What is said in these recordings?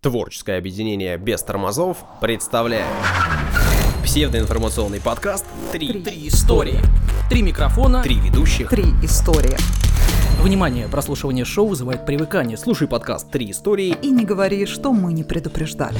Творческое объединение без тормозов представляет псевдоинформационный подкаст «Три, Три истории. Три микрофона. три ведущих». Три истории. Внимание, прослушивание шоу вызывает привыкание. Слушай подкаст «Три истории». И не говори, что мы не предупреждали.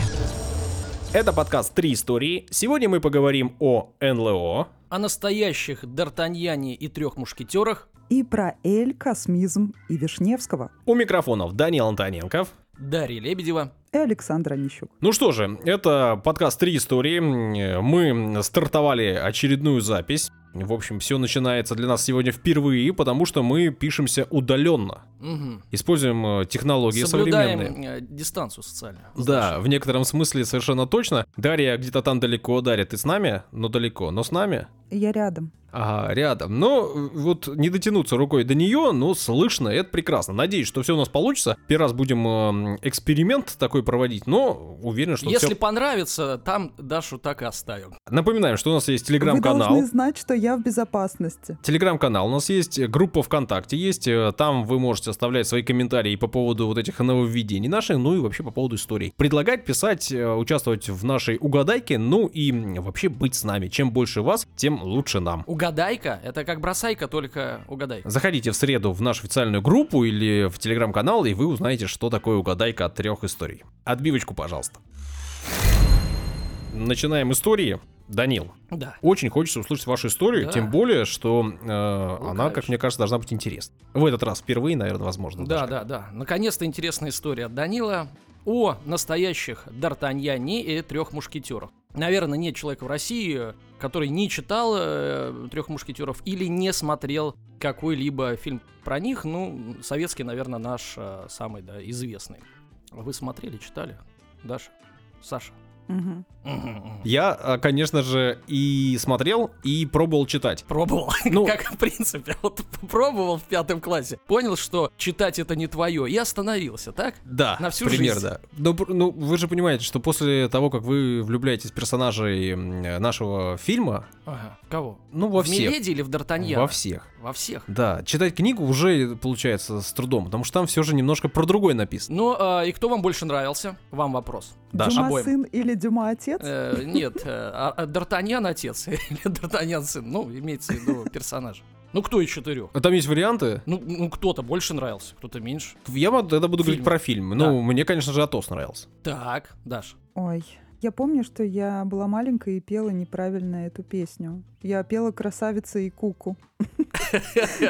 Это подкаст «Три истории». Сегодня мы поговорим о НЛО, О настоящих Д'Артаньяне и трех мушкетерах, И про Эль, космизм и Вишневского. у микрофонов Данил Антоненков. Дарья Лебедева. И Александр Онищук. Ну что же, это подкаст «Три истории». Мы стартовали очередную запись. В общем, все начинается для нас сегодня впервые, потому что мы пишемся удаленно. Мгм. Используем э, технологии Соблюдаем современные. э, дистанцию социальную. Да, в некотором смысле совершенно точно. Дарья где-то там далеко. Дарья, ты с нами? Но далеко. Но с нами? Я рядом. Ага, рядом. Но э, вот не дотянуться рукой до нее, но слышно, это прекрасно. Надеюсь, что все у нас получится. Первый раз будем эм, эксперимент такой проводить, но уверен, что Если все... понравится, там Дашу так и оставим. Напоминаем, что у нас есть Вы телеграм-канал. должны знать, что я в безопасности. Телеграм-канал, у нас есть группа ВКонтакте, есть, э, там вы можете оставлять свои комментарии по поводу вот этих нововведений наших, ну и вообще по поводу историй. Предлагать, писать, э, участвовать в нашей угадайке, ну и вообще быть с нами. Чем больше вас, тем лучше нам. Угадайка, это как бросайка, только угадайка. Заходите в среду в нашу официальную группу или в телеграм-канал, и вы узнаете, что такое угадайка от трех историй. Отбивочку, пожалуйста. Начинаем истории. Данил, Да. очень хочется услышать вашу историю, Да. тем более, что э, она, как конечно. мне кажется, должна быть интересна. В этот раз впервые, наверное, возможно. Да, даже. да, да. Наконец-то интересная история от Данила о настоящих Д'Артаньяне и трех мушкетерах. Наверное, нет человека в России, который не читал э, трех мушкетеров или не смотрел какой-либо фильм про них. Ну, советский, наверное, наш э, самый да, известный. Вы смотрели, читали? Даша? Саша? Я, э, конечно же, и смотрел, и пробовал читать. Пробовал. Ну- как в принципе. Вот пробовал в пятом классе. Понял, что читать это не твое. И остановился, так? Да, На всю пример, жизнь. да. Ну, ну, вы же понимаете, что после того, как вы влюбляетесь в персонажей нашего фильма, Ага. Кого? ну, во в всех. Миледи или в Д'Артаньяна? Во всех. Во всех. Да, читать книгу уже получается с трудом, потому что там все же немножко про другое написано. Ну, а, и кто вам больше нравился? Вам вопрос. Даша. Дюма обоим. сын или Дюма отец? Э, нет, э, а- а Д'Артаньян отец или Д'Артаньян сын? Ну, имеется в виду персонаж. Ну, кто из четырех? А Там есть варианты. Ну, ну, кто-то больше нравился, кто-то меньше. Я вот тогда буду говорить Фильм. про фильм. Да. Ну, мне, конечно же, Атос нравился. Так, Даш. Ой, я помню, что я была маленькая и пела неправильно эту песню. Я пела «Красавица и куку»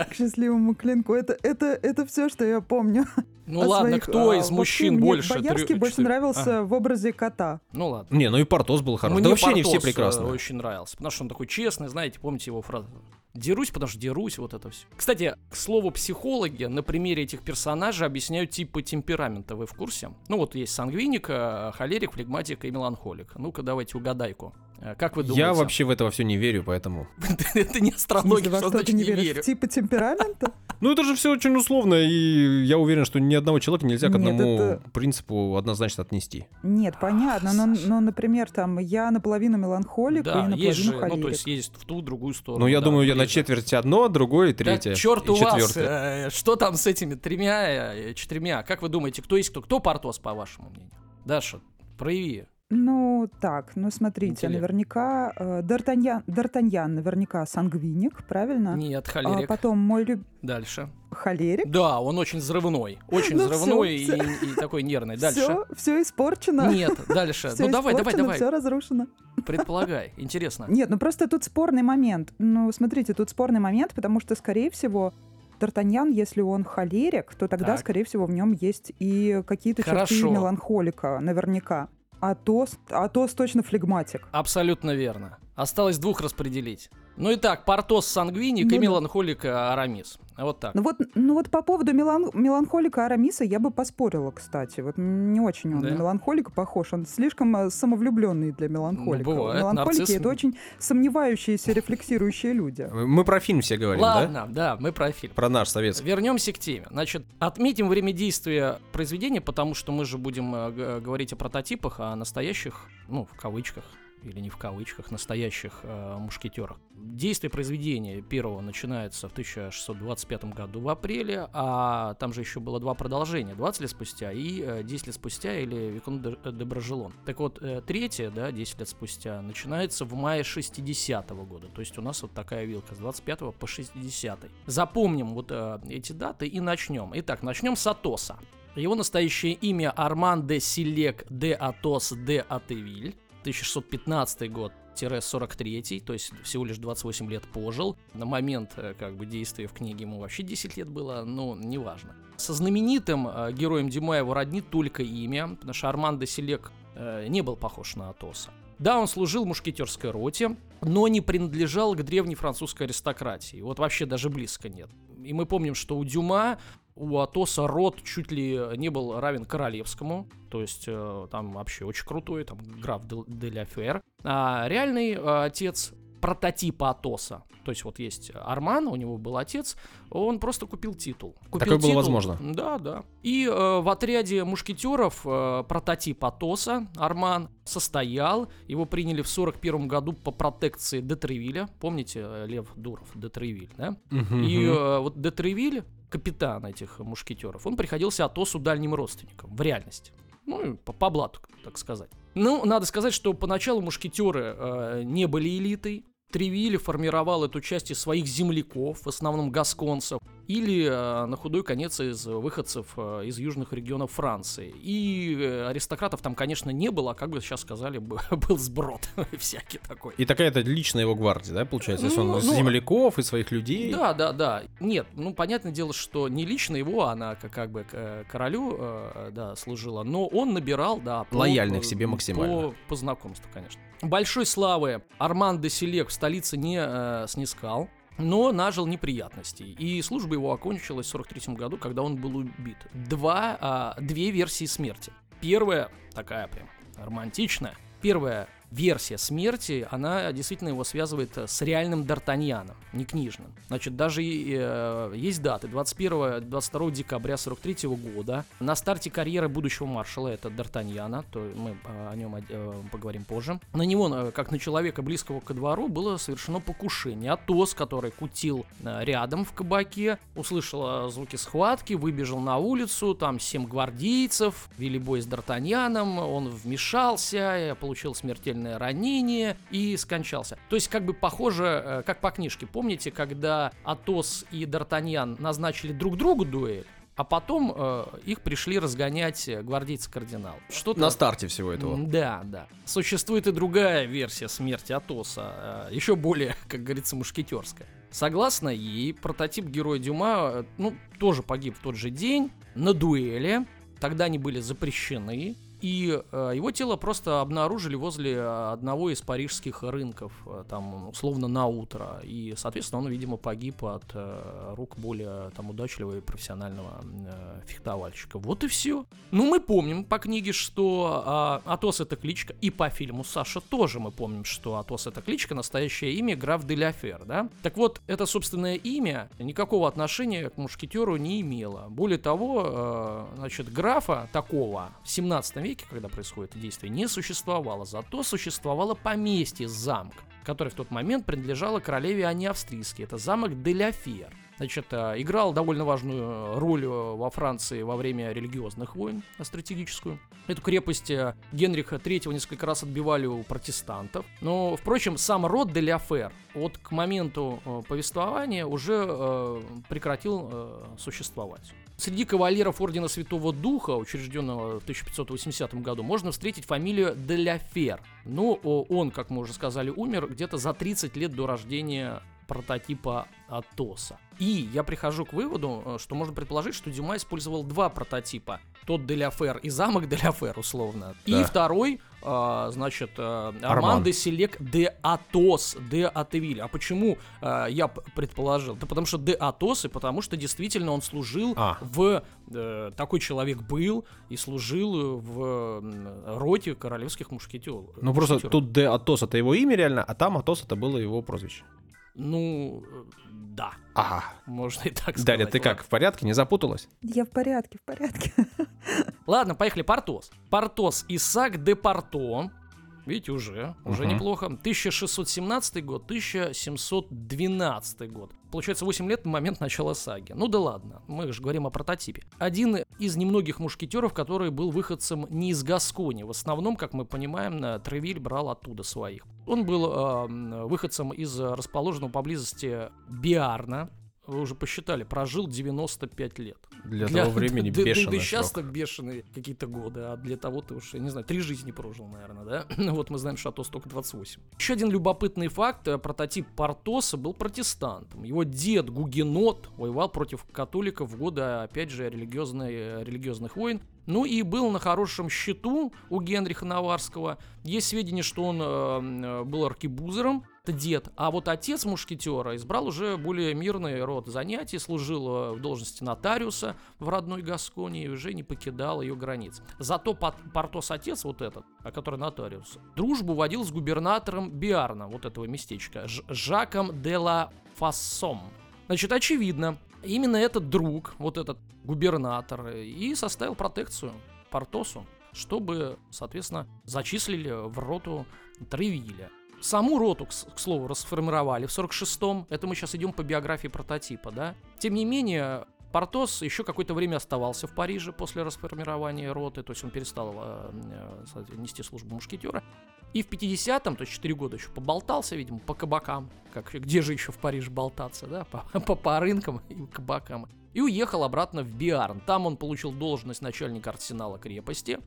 к счастливому клинку. Это, это, это все, что я помню. Ну ладно, своих, кто а, из мужчин мне больше? Боярский больше нравился в образе кота. ну ладно. Не, ну и Портос был хороший. Да вообще они все э, прекрасны. очень нравился, потому что он такой честный, знаете, помните его фразу? Дерусь, потому что дерусь, вот это все. Кстати, к слову, психологи на примере этих персонажей объясняют типы темперамента, вы в курсе? Ну вот есть сангвиник, холерик, флегматик и меланхолик. Ну-ка давайте угадайку. Э, Как вы думаете? Я вообще в это во все не верю, поэтому. Это не астрология, что значит не верю. Типа темперамента? Ну, это же все очень условно, и я уверен, что ни одного человека нельзя к одному принципу однозначно отнести. Нет, понятно. Но, например, там я наполовину меланхолик и наполовину ну то холерик. есть есть в ту, другую сторону. Ну, я думаю, я на четверть одно, другое, Да третье. черт и у вас, э, что там с этими тремя, э, четырьмя? Как вы думаете, кто есть кто? Кто Портос, по вашему мнению? Даша, прояви. Ну, так, ну смотрите, Интеллект. наверняка э, Д'Артаньян, Д'Артаньян наверняка сангвиник, правильно? Нет, А холерик. потом мой люб... Дальше. холерик. Да, он очень взрывной. Очень Ну взрывной всё, и, и такой нервный. Дальше. Все, все испорчено. Нет, дальше. Всё ну давай, давай, давай. Все разрушено. Предполагай. Интересно. Нет, ну просто тут спорный момент. Ну, смотрите, тут спорный момент, потому что, скорее всего, Д'Артаньян, если он холерик, то тогда, Так. скорее всего, в нем есть и какие-то черты Хорошо. меланхолика, наверняка. А Атос, Атос точно флегматик. Абсолютно верно. Осталось двух распределить. Ну и так, Портос Сангвиник Ну и. Меланхолик Арамис. Вот так. Ну вот, ну вот по поводу мелан- меланхолика Арамиса я бы поспорила, кстати. Вот не очень он Да? на меланхолика похож. Он слишком э, самовлюбленный для меланхолика. Ну, бывает, Меланхолики нарцисс. это очень сомневающиеся, рефлексирующие люди. Мы про фильм все говорим, да? Ладно, да, мы про фильм. Про наш советский. Вернемся к теме. Значит, отметим время действия произведения, потому что мы же будем э, говорить о прототипах, о настоящих, ну, в кавычках, или не в кавычках, настоящих э, мушкетерах. Действие произведения первого начинается в 1625 году в апреле, а там же еще было два продолжения, 20 лет спустя и э, 10 лет спустя или Викон де, де Брожелон. Так вот, э, третье, да, 10 лет спустя, начинается в мае 60 -го года, то есть у нас вот такая вилка с 25 по 60 -й. Запомним вот э, эти даты и начнем. Итак, начнем с Атоса. Его настоящее имя Арман де Силек де Атос де Атевиль. 1615 год 43 то есть всего лишь 28 лет пожил. На момент э, как бы действия в книге ему вообще 10 лет было, но неважно. Со знаменитым э, героем Дюма его роднит только имя, потому что Арман де Селек э, не был похож на Атоса. Да, он служил в мушкетерской роте, но не принадлежал к древней французской аристократии. Вот вообще даже близко нет. И мы помним, что у Дюма у Атоса род чуть ли не был равен королевскому, то есть э, там вообще очень крутой, там граф де, де ля Фер. А реальный э, отец прототипа Атоса. То есть вот есть Арман, у него был отец, он просто купил титул. Купил Такое было титул, возможно. Да, да. И э, в отряде мушкетеров э, прототип Атоса, Арман, состоял. Его приняли в 41 году по протекции Детревиля. Помните, э, Лев Дуров, Детревиль, да? И э, вот Детревиль, капитан этих мушкетеров, он приходился Атосу дальним родственником в реальности. Ну, по, по блату, так сказать. Ну, надо сказать, что поначалу мушкетеры э, не были элитой. Тревиль формировал эту часть из своих земляков, в основном гасконцев, или э, на худой конец из выходцев э, из южных регионов Франции. И э, аристократов там, конечно, не было, а как бы сейчас сказали, бы, был сброд всякий такой. И такая-то личная его гвардия, да, получается? Если он Ну, из ну, земляков и своих людей. Да, да, да. Нет, ну понятное дело, что не лично его она как, как бы королю да, служила, но он набирал, да, по- Лояльный к себе максимально. По, по знакомству, конечно. Большой славы Арман де Селек в столице не э, снискал. Но нажил неприятностей. И служба его окончилась в 43 году, когда он был убит. Два, а, две версии смерти. Первая, такая прям романтичная. Первая версия смерти, она действительно его связывает э, с реальным Д'Артаньяном, не книжным. Значит, даже э, есть даты. 21-22 декабря 43 года на старте карьеры будущего маршала, это Д'Артаньяна, то мы э, о нем э, поговорим позже. На него, как на человека близкого ко двору, было совершено покушение. Атос, который кутил рядом в кабаке, услышал звуки схватки, выбежал на улицу, там семь гвардейцев, вели бой с Д'Артаньяном, он вмешался, получил смертельное ранение и скончался. То есть, как бы похоже, э, как по книжке. Помните, когда Атос и Д'Артаньян назначили друг другу дуэль? А потом э, их пришли разгонять э, гвардейцы-кардинал. Что-то На старте всего этого. Да, да. Существует и другая версия смерти Атоса, э, еще более, как говорится, мушкетерская. Согласно ей, прототип героя Дюма, э, ну, тоже погиб в тот же день на дуэли. Тогда они были запрещены. И э, его тело просто обнаружили возле э, одного из парижских рынков, э, там, условно, на утро. И, соответственно, он, видимо, погиб от э, рук более там, удачливого и профессионального э, фехтовальщика. Вот и все. Ну, мы помним по книге, что а, Атос это кличка, и по фильму Саша тоже мы помним, что Атос это кличка, настоящее имя граф де ля Фер, да? Так вот, это собственное имя никакого отношения к мушкетеру не имело. Более того, э, значит, графа такого в 17 веке, когда происходит действие, не существовало. Зато существовало поместье замок, который в тот момент принадлежало королеве Анне Австрийской. Это замок де ля Фер. Значит, э, играл довольно важную роль э, во Франции во время религиозных войн, э, стратегическую. Эту крепость э, Генриха III несколько раз отбивали у протестантов. Но, впрочем, сам род де ля Фер вот к моменту э, повествования уже э, прекратил э, существовать. Среди кавалеров Ордена Святого Духа, учрежденного в 1580 году, можно встретить фамилию де ля Фер. Но о, он, как мы уже сказали, умер где-то за 30 лет до рождения прототипа Атоса. И я прихожу к выводу, э, что можно предположить, что Дюма использовал два прототипа. Тот де ля Фер и замок де ля Фер, условно. И Да. второй, а, значит, а, Арман. Арман де Селек де Атос де Атевиль. А почему а, я предположил? Да потому что де Атос, и потому что действительно он служил А. в... э, такой человек был и служил в м, роте королевских мушкетеров. Ну просто тут Д Атос это его имя реально, а там Атос это было его прозвище. Ну, э, да, Ага. можно и так сказать. Дарья, ты как, в порядке? Не запуталась? Я в порядке, в порядке. Ладно, поехали, Портос. Портос Исаак де Порто, Видите, уже, уже Мгм. неплохо. 1617 год, 1712 год. Получается 8 лет на момент начала саги. Ну да ладно, мы же говорим о прототипе. Один из немногих мушкетеров, который был выходцем не из Гаскони. В основном, как мы понимаем, э, Тревиль брал оттуда своих. Он был э, выходцем из э, расположенного поблизости Биарна. Вы уже посчитали, прожил 95 лет. Для, того времени да- бешеный Да, сейчас срок. так бешеные какие-то годы, а для того ты уж, я не знаю, три жизни прожил, наверное, да? Вот мы знаем, что Атос только 28. Еще один любопытный факт. э, Прототип Портоса был протестантом. Его дед Гугенот воевал против католиков в годы, опять же, религиозной, э, религиозных войн. Ну и был на хорошем счету у Генриха Наварского. Есть сведения, что он э, м, был аркебузером, это дед. А вот отец мушкетера избрал уже более мирный род занятий, служил э, в должности нотариуса в родной Гасконии и уже не покидал ее границ. Зато Портос отец вот этот, а который нотариус, дружбу водил с губернатором Биарна, вот этого местечка, Ж- Жаком де ла Фассом. Значит, очевидно, именно этот друг, вот этот губернатор, и составил протекцию Портосу, чтобы, соответственно, зачислили в роту Тревиля. Саму роту, к, слову, расформировали в 46-м. Это мы сейчас идем по биографии прототипа, да. Тем не менее, Портос еще какое-то время оставался в Париже после расформирования роты, то есть он перестал э, э, нести службу мушкетера. И в 50-м, то есть 4 года еще поболтался, видимо, по кабакам. Как, где же еще в Париже болтаться, да? По, по, по рынкам и кабакам. И уехал обратно в Биарн. Там он получил должность начальника арсенала крепости.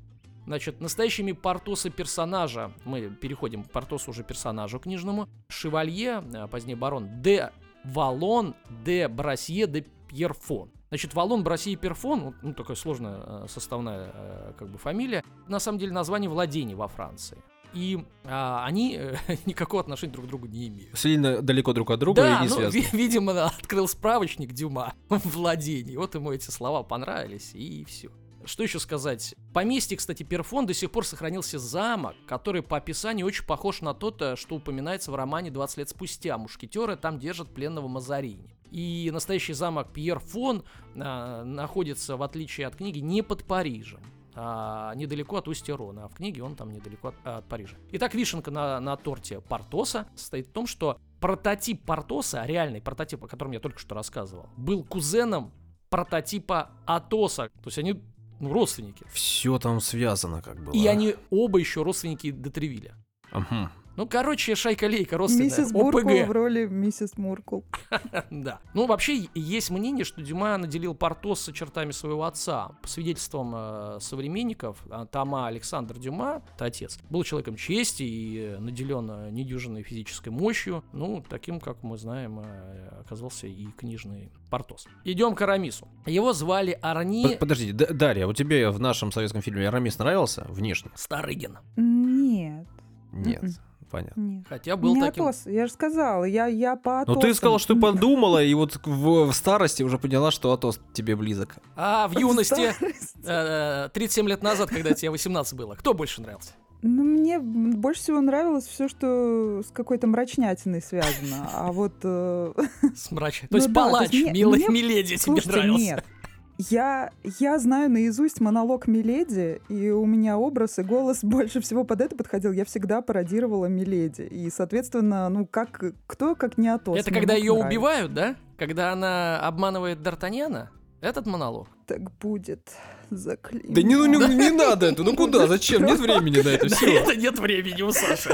Значит, настоящими Портосы персонажа, мы переходим к Портосу уже персонажу книжному, Шевалье, а позднее барон, де Валон, де Брасье, де Пьерфон. Значит, Валон, Брасье и Перфон, вот, ну, такая сложная э, составная э, как бы фамилия, на самом деле название владений во Франции. И а, они э, никакого отношения друг к другу не имеют. Сильно далеко друг от друга да, и не ну, связаны. ви- видимо, открыл справочник Дюма владений. Вот ему эти слова понравились, и все. Что еще сказать? Поместье, кстати, Перфон до сих пор сохранился замок, который по описанию очень похож на тот, э, что упоминается в романе «20 лет спустя». Мушкетеры там держат пленного Мазарини. И настоящий замок Пьер Фон а, находится, в отличие от книги, не под Парижем а, недалеко от устья Рона, а в книге он там недалеко от, от Парижа. Итак, вишенка на, на торте Портоса состоит в том, что прототип Портоса, реальный прототип, о котором я только что рассказывал, был кузеном прототипа Атоса. То есть они ну, родственники. Все там связано как бы. И они оба еще родственники Детревиля. Ну, короче, шайка-лейка родственная. Миссис Буркул в роли миссис Муркул. Да. Ну, вообще, есть мнение, что Дюма наделил Портоса чертами своего отца. По свидетельствам э, современников, а, Тома Александр Дюма, это отец, был человеком чести и э, наделен э, недюжинной физической мощью. Ну, таким, как мы знаем, оказался и книжный Портос. Идем к Арамису. Его звали Арни Под- Подождите, Д- Дарья, вот тебе в нашем советском фильме Арамис нравился внешне? Старыгин. Нет, Нет, Мгм. Понятно. нет. Хотя был не таким... Атос, я же сказала, я, я по Ну Атосам. ты сказал, что М, подумала, и вот в, в старости уже поняла, что Атос тебе близок. А в юности, э, 37 лет назад, когда тебе 18 было, кто больше нравился? Ну, мне больше всего нравилось все, что с какой-то мрачнятиной связано. А вот... э, С мрачной. То Ну есть то палач, есть мне- милый Миледи тебе нравился. нет. Я, я знаю наизусть монолог Миледи, и у меня образ и голос больше всего под это подходил. Я всегда пародировала Миледи. И, соответственно, ну, как, кто, как не Атос. Это мне когда ее нравиться. убивают, да? Когда она обманывает Д'Артаньяна? Этот монолог? Так будет заклинено. Да не, ну не, не надо это, ну куда, зачем? Нет времени на это все. это нет времени у Саши.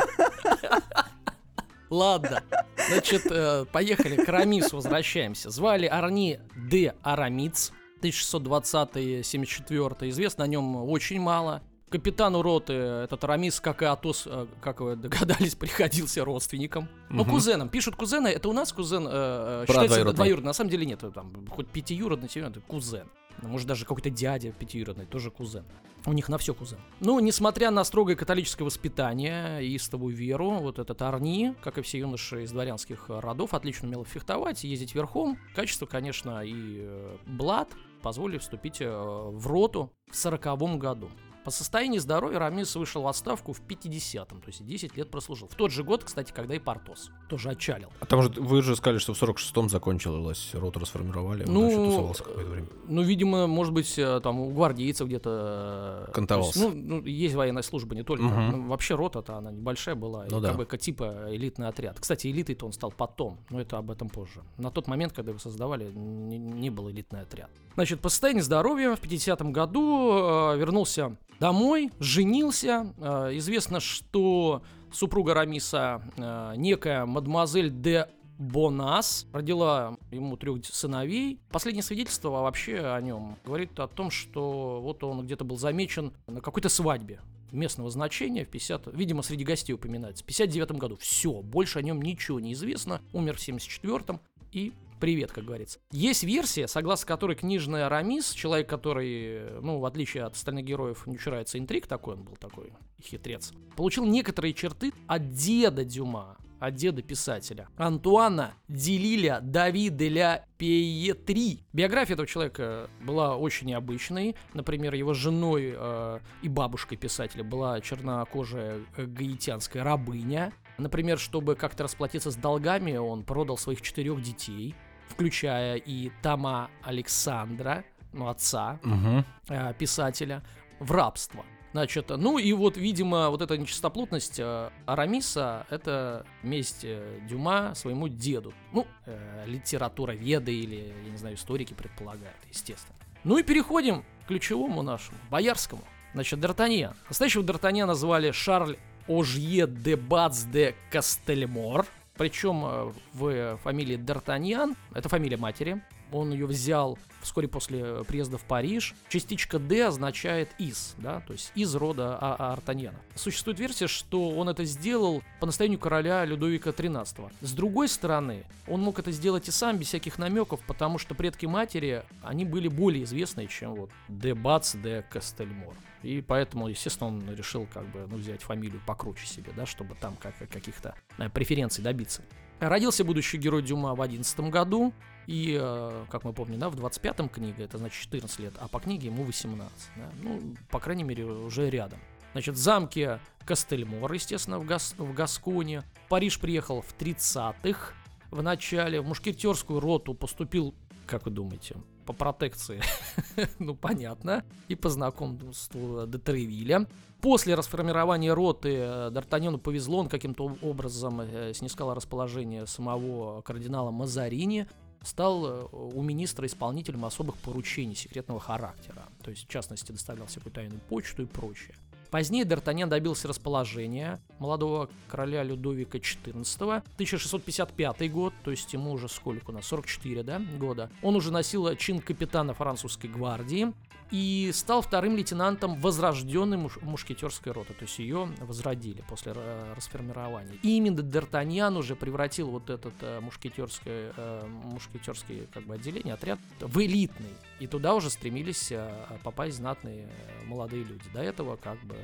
Ладно, значит, э, поехали к Арамису, возвращаемся. Звали Арни де Арамиц, 1620-74, известно о нем очень мало. Капитану роты этот Арамис, как и Атос, э, как вы догадались, приходился родственником. Ну, Мгм. кузеном. Пишут кузена, это у нас кузен э, э, считается двоюродный. двоюродный. На самом деле нет, там хоть пятиюродный, это кузен. Может, даже какой-то дядя пятиюродный, тоже кузен. У них на все кузен. Ну, несмотря на строгое католическое воспитание и истовую веру, вот этот Арни, как и все юноши из дворянских родов, отлично умел фехтовать, ездить верхом. Качество, конечно, и э, блат позволили вступить э, в роту в сороковом году. По состоянию здоровья Рамис вышел в отставку в 50-м, то есть 10 лет прослужил. В тот же год, кстати, когда и Портос тоже отчалил. А там же вы же сказали, что в 46-м закончилась, роту расформировали, он Ну, тусовался какое-то время. ну, видимо, может быть, э, там у гвардейцев где-то... э, Кантовался. то есть, Ну, ну, есть военная служба, не только. Мгм. Ну, вообще рота-то она небольшая была, и Ну да. как бы типа элитный отряд. Кстати, элитой-то он стал потом, но это об этом позже. На тот момент, когда его создавали, не, не был элитный отряд. Значит, по состоянию здоровья в 50-м году э, вернулся домой, женился. Э, известно, что супруга Рамиса, э, некая мадемуазель де Бонас родила ему трех сыновей. Последнее свидетельство вообще о нем говорит о том, что вот он где-то был замечен на какой-то свадьбе местного значения в 50, видимо, среди гостей упоминается, в 59 году. Все, больше о нем ничего не известно. Умер в 74-м и привет, как говорится. Есть версия, согласно которой книжная Рамис, человек, который, ну, в отличие от остальных героев, не чурается интриг, такой он был такой хитрец, получил некоторые черты от деда Дюма, от деда писателя. Антуана Делиля Давида ля Пиетри. Биография этого человека была очень необычной. Например, его женой э, и бабушкой писателя была чернокожая гаитянская рабыня. Например, чтобы как-то расплатиться с долгами, он продал своих четырех детей, включая и Тома Александра, ну, отца Мгм. э, писателя, в рабство. Значит, ну и вот, видимо, вот эта нечистоплотность э, Арамиса — это месть э, Дюма своему деду. Ну, э, литература веды или, я не знаю, историки предполагают, естественно. Ну и переходим к ключевому нашему, боярскому. Значит, Д'Артаньян. Настоящего Д'Артаньяна звали Шарль Ожье де Бац де Кастельмор. Причем э, в фамилии Д'Артаньян, это фамилия матери, он ее взял вскоре после приезда в Париж. Частичка «Д» означает «из», да, то есть из рода а- а- Артаньяна. Существует версия, что он это сделал по настоянию короля Людовика XIII. С другой стороны, он мог это сделать и сам, без всяких намеков, потому что предки матери, они были более известны, чем вот «Де Бац, де Кастельмор». И поэтому, естественно, он решил как бы ну, взять фамилию покруче себе, да, чтобы там как, каких-то э, преференций добиться. Родился будущий герой Дюма в 11 году, и, э, как мы помним, да, в 25-м книга, это значит 14 лет, а по книге ему 18. да. Ну, по крайней мере, уже рядом. Значит, в замке Кастельмор, естественно, в, Гас- в Гасконе. Париж приехал в 30-х. В начале в мушкетерскую роту поступил, как вы думаете, по протекции, ну понятно, и по знакомству де Тревиля. После расформирования роты э, Д'Артаньону повезло, он каким-то образом э, снискал расположение самого кардинала Мазарини, стал э, у министра исполнителем особых поручений секретного характера. То есть, в частности, доставлял всякую тайную почту и прочее. Позднее Д'Артаньян добился расположения молодого короля Людовика XIV. 1655 год, то есть ему уже сколько у нас, 44 да, года. Он уже носил чин капитана французской гвардии и стал вторым лейтенантом возрожденной муш- мушкетерской роты, то есть ее возродили после э, расформирования. И именно Д'Артаньян уже превратил вот этот э, мушкетерское, э, мушкетерский как бы отделение, отряд в элитный. И туда уже стремились э, попасть знатные э, молодые люди. До этого как бы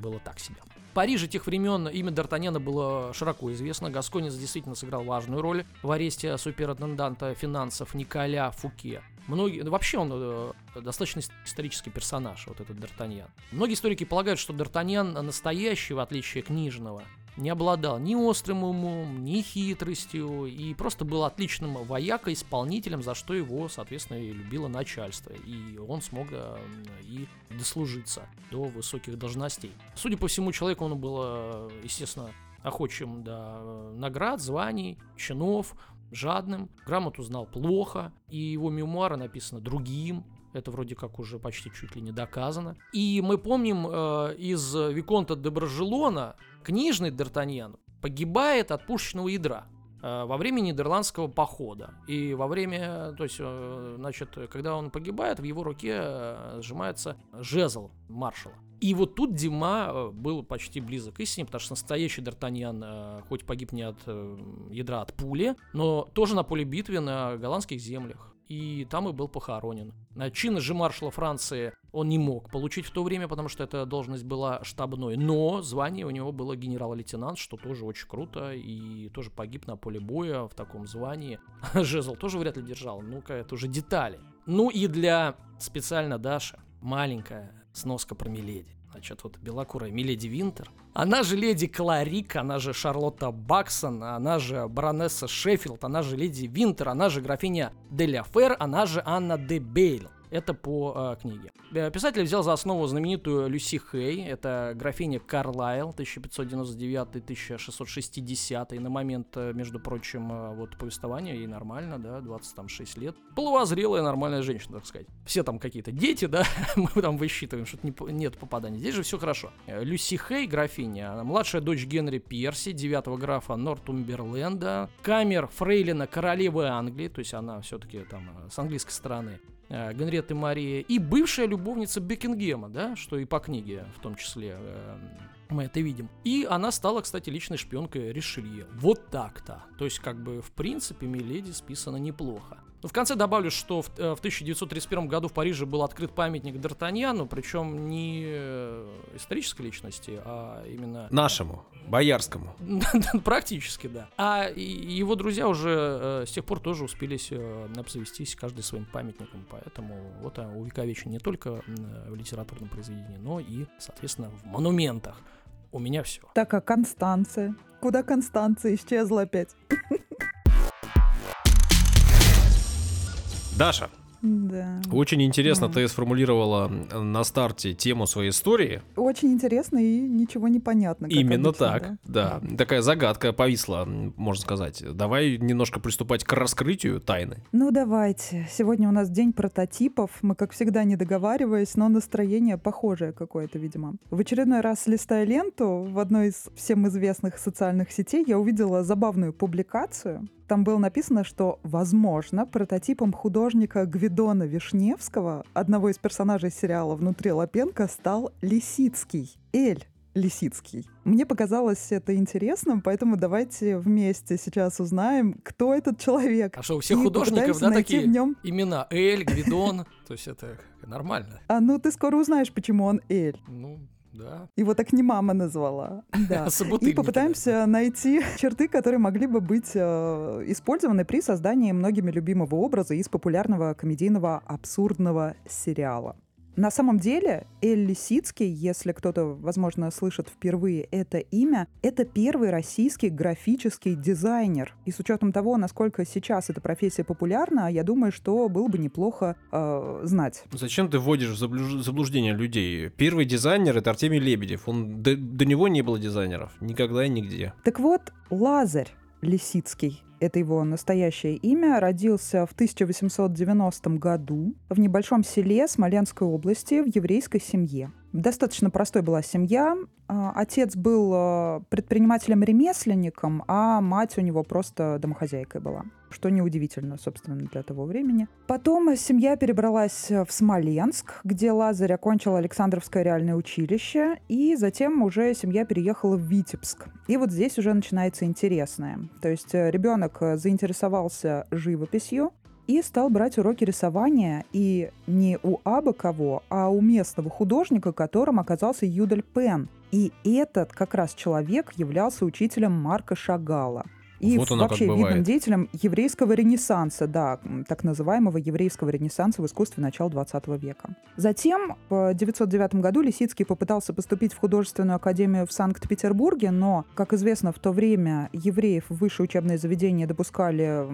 было так себе. Париже тех времен имя Д'Артаньяна было широко известно. Гасконец действительно сыграл важную роль в аресте суперинтенданта финансов Николя Фуке. Многие, да вообще он э, достаточно ис- исторический персонаж, вот этот Д'Артаньян. Многие историки полагают, что Д'Артаньян настоящий, в отличие книжного, не обладал ни острым умом, ни хитростью, и просто был отличным воякой, исполнителем, за что его, соответственно, и любило начальство. И он смог э, и дослужиться до высоких должностей. Судя по всему, человеку он был, э, естественно, охочим до э, наград, званий, чинов, жадным, грамоту знал плохо, и его мемуары написаны другим, это вроде как уже почти чуть ли не доказано. И мы помним э, из Виконта де Брожелона книжный Д'Артаньян погибает от пушечного ядра э, во время нидерландского похода. И во время, то есть, э, значит, когда он погибает, в его руке э, сжимается жезл маршала. И вот тут Дима был почти близок к истине, потому что настоящий Д'Артаньян хоть погиб не от ядра, а от пули, но тоже на поле битвы на голландских землях. И там и был похоронен. Чин маршала Франции он не мог получить в то время, потому что эта должность была штабной. Но звание у него было генерал-лейтенант, что тоже очень круто. И тоже погиб на поле боя в таком звании. Жезл тоже вряд ли держал. Ну-ка, это уже детали. Ну и для специально Даши маленькая Сноска про Миледи. Значит, вот белокурая Миледи Винтер. Она же леди Кларик, она же Шарлотта Баксон, она же баронесса Шеффилд, она же леди Винтер, она же графиня Деля Фер, она же Анна де Бейл. Это по э, книге. Э, писатель взял за основу знаменитую Люси Хей. Это графиня Карлайл 1599-1660. На момент, э, между прочим, э, вот повествования ей нормально, да, 26 лет. Полувозрелая нормальная женщина, так сказать. Все там какие-то дети, да, мы там высчитываем, что не, нет попаданий. Здесь же все хорошо. Люси Хей, графиня, она младшая дочь Генри Перси, девятого графа Нортумберленда, камер Фрейлина королевы Англии, то есть она все-таки там с английской стороны. Э, Генриетты Марии, и бывшая любовница Бекингема, да, что и по книге в том числе э, мы это видим. И она стала, кстати, личной шпионкой Ришелье. Вот так-то. То есть, как бы, в принципе, Миледи списана неплохо. Ну, в конце добавлю, что в, э, в 1931 году в Париже был открыт памятник Д'Артаньяну, причем не э, исторической личности, а именно... Нашему, боярскому. Практически, да. А его друзья уже э, с тех пор тоже успелись обзавестись каждый своим памятником, поэтому вот увековечен не только в литературном произведении, но и, соответственно, в монументах. У меня все. Так, а Констанция? Куда Констанция исчезла опять? Даша, да. Очень интересно mm. ты сформулировала на старте тему своей истории. Очень интересно и ничего не понятно. Именно обычно, так, да? да. Такая загадка повисла, можно сказать. Давай немножко приступать к раскрытию тайны. Ну давайте. Сегодня у нас день прототипов. Мы, как всегда, не договариваясь, но настроение похожее какое-то, видимо. В очередной раз, листая ленту, в одной из всем известных социальных сетей, я увидела забавную публикацию там было написано, что, возможно, прототипом художника Гвидона Вишневского, одного из персонажей сериала «Внутри Лапенко», стал Лисицкий. Эль Лисицкий. Мне показалось это интересным, поэтому давайте вместе сейчас узнаем, кто этот человек. А что, у всех художников, да, такие в нем... имена? Эль, Гвидон, то есть это нормально. А ну ты скоро узнаешь, почему он Эль. Ну, да. Его так не мама назвала. Да. И попытаемся найти черты, которые могли бы быть э, использованы при создании многими любимого образа из популярного комедийного абсурдного сериала. На самом деле, Эль Лисицкий, если кто-то, возможно, слышит впервые это имя, это первый российский графический дизайнер. И с учетом того, насколько сейчас эта профессия популярна, я думаю, что было бы неплохо э, знать. Зачем ты вводишь в заблуждение людей? Первый дизайнер — это Артемий Лебедев. Он, до, до него не было дизайнеров. Никогда и нигде. Так вот, Лазарь Лисицкий это его настоящее имя, родился в 1890 году в небольшом селе Смоленской области в еврейской семье. Достаточно простой была семья. А, отец был а, предпринимателем-ремесленником, а мать у него просто домохозяйкой была что неудивительно, собственно, для того времени. Потом семья перебралась в Смоленск, где Лазарь окончил Александровское реальное училище, и затем уже семья переехала в Витебск. И вот здесь уже начинается интересное. То есть э, ребенок заинтересовался живописью, и стал брать уроки рисования и не у абы кого, а у местного художника, которым оказался Юдель Пен. И этот как раз человек являлся учителем Марка Шагала – и вот вообще видным деятелем еврейского ренессанса, да, так называемого еврейского ренессанса в искусстве начала 20 века. Затем в 909 году Лисицкий попытался поступить в художественную академию в Санкт-Петербурге, но, как известно, в то время евреев в высшее учебное заведение допускали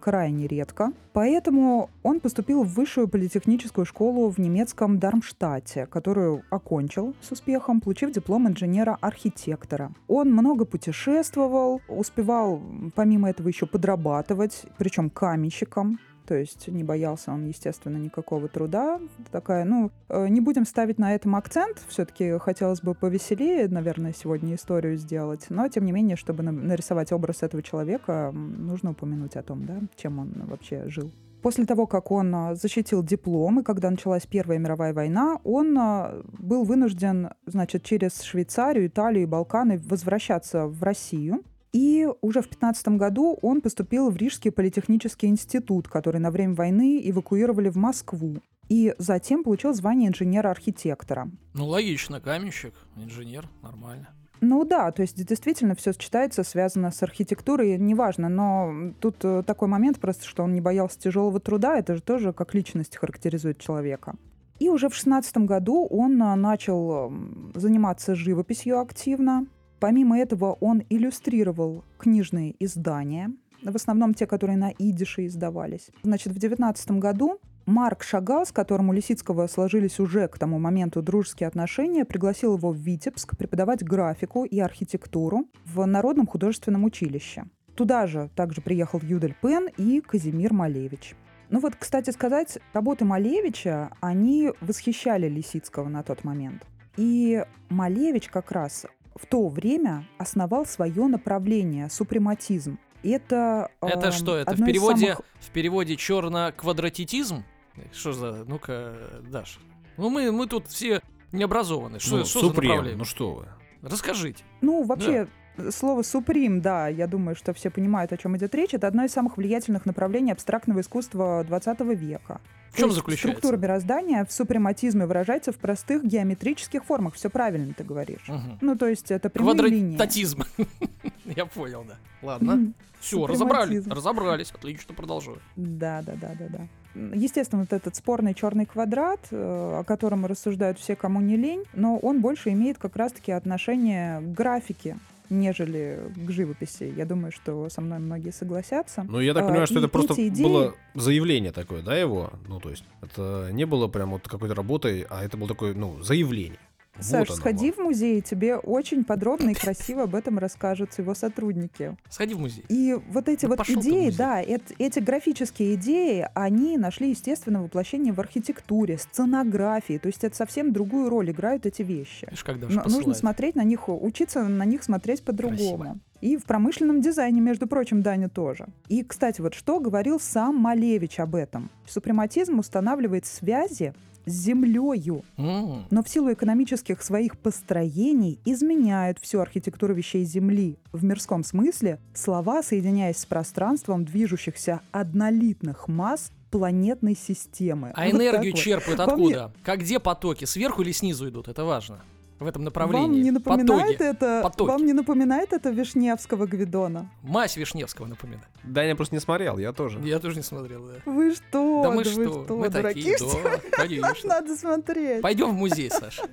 крайне редко. Поэтому он поступил в высшую политехническую школу в немецком Дармштадте, которую окончил с успехом, получив диплом инженера-архитектора. Он много путешествовал, успевал помимо этого еще подрабатывать, причем каменщиком. То есть не боялся он, естественно, никакого труда. Такая, ну, э, не будем ставить на этом акцент. Все-таки хотелось бы повеселее, наверное, сегодня историю сделать. Но, тем не менее, чтобы нарисовать образ этого человека, нужно упомянуть о том, да, чем он вообще жил. После того, как он а, защитил диплом, и когда началась Первая мировая война, он а, был вынужден, значит, через Швейцарию, Италию и Балканы возвращаться в Россию. И уже в 15 году он поступил в Рижский политехнический институт, который на время войны эвакуировали в Москву. И затем получил звание инженера-архитектора. Ну, логично, каменщик, инженер, нормально. Ну да, то есть действительно все сочетается, связано с архитектурой, неважно, но тут э, такой момент просто, что он не боялся тяжелого труда, это же тоже как личность характеризует человека. И уже в 16 году он а, начал м, заниматься живописью активно. Помимо этого он иллюстрировал книжные издания, в основном те, которые на идише издавались. Значит, в 19 году Марк Шагал, с которым у Лисицкого сложились уже к тому моменту дружеские отношения, пригласил его в Витебск преподавать графику и архитектуру в Народном художественном училище. Туда же также приехал Юдель Пен и Казимир Малевич. Ну вот, кстати сказать, работы Малевича, они восхищали Лисицкого на тот момент. И Малевич как раз в то время основал свое направление – супрематизм. Это, Это эм, что, это в переводе, самых- в переводе черно-квадратитизм? Что за, ну-ка, Даш. Ну мы, мы тут все не образованы. Что, Ну, что за Супрем, направление? ну что вы. Расскажите. Ну, вообще, слово «суприм», да, я думаю, что все понимают, о чем идет речь. Это одно из самых влиятельных направлений абстрактного искусства 20 века. В чем заключается? Структура мироздания в супрематизме выражается в простых геометрических формах. Все правильно ты говоришь. Мгм. Ну, то есть это прямые линии. Квадрататизм. Я понял, да. Ладно. Все, разобрались. Разобрались. Отлично, продолжаю. Да, да, да, да, да. Естественно, вот этот спорный черный квадрат, э, о котором рассуждают все, кому не лень, но он больше имеет как раз-таки отношение к графике, нежели к живописи. Я думаю, что со мной многие согласятся. Ну, я так А, понимаю, что и это просто идеи- было заявление такое, да, его? Ну, то есть, это не было прям вот какой-то работой, а это было такое, ну, заявление. Саш, оно сходи в музей, тебе очень подробно и красиво об этом расскажут его сотрудники. Сходи в музей. И вот эти Да вот идеи, да, эт- эти графические идеи, они нашли естественное воплощение в архитектуре, сценографии. То есть это совсем другую роль играют эти вещи. Видишь, как нужно смотреть на них, учиться на них смотреть по-другому. И в промышленном дизайне, между прочим, Даня тоже. И, кстати, вот что говорил сам Малевич об этом. Супрематизм устанавливает связи с землею, но в силу экономических своих построений изменяют всю архитектуру вещей Земли. В мирском смысле слова, соединяясь с пространством движущихся однолитных масс планетной системы. А Вот энергию вот. черпают откуда? Как где потоки? Сверху или снизу идут? Это важно. В этом направлении. Вам не напоминает Потоки. это? Потоки. Вам не напоминает это Вишневского Гвидона? Мазь Вишневского напоминает. Да, я просто не смотрел, я тоже. Я тоже не смотрел, да. Вы что? да мы да что? вы что, мы дураки, такие, да, конечно. Надо смотреть. Пойдем в музей, Саша.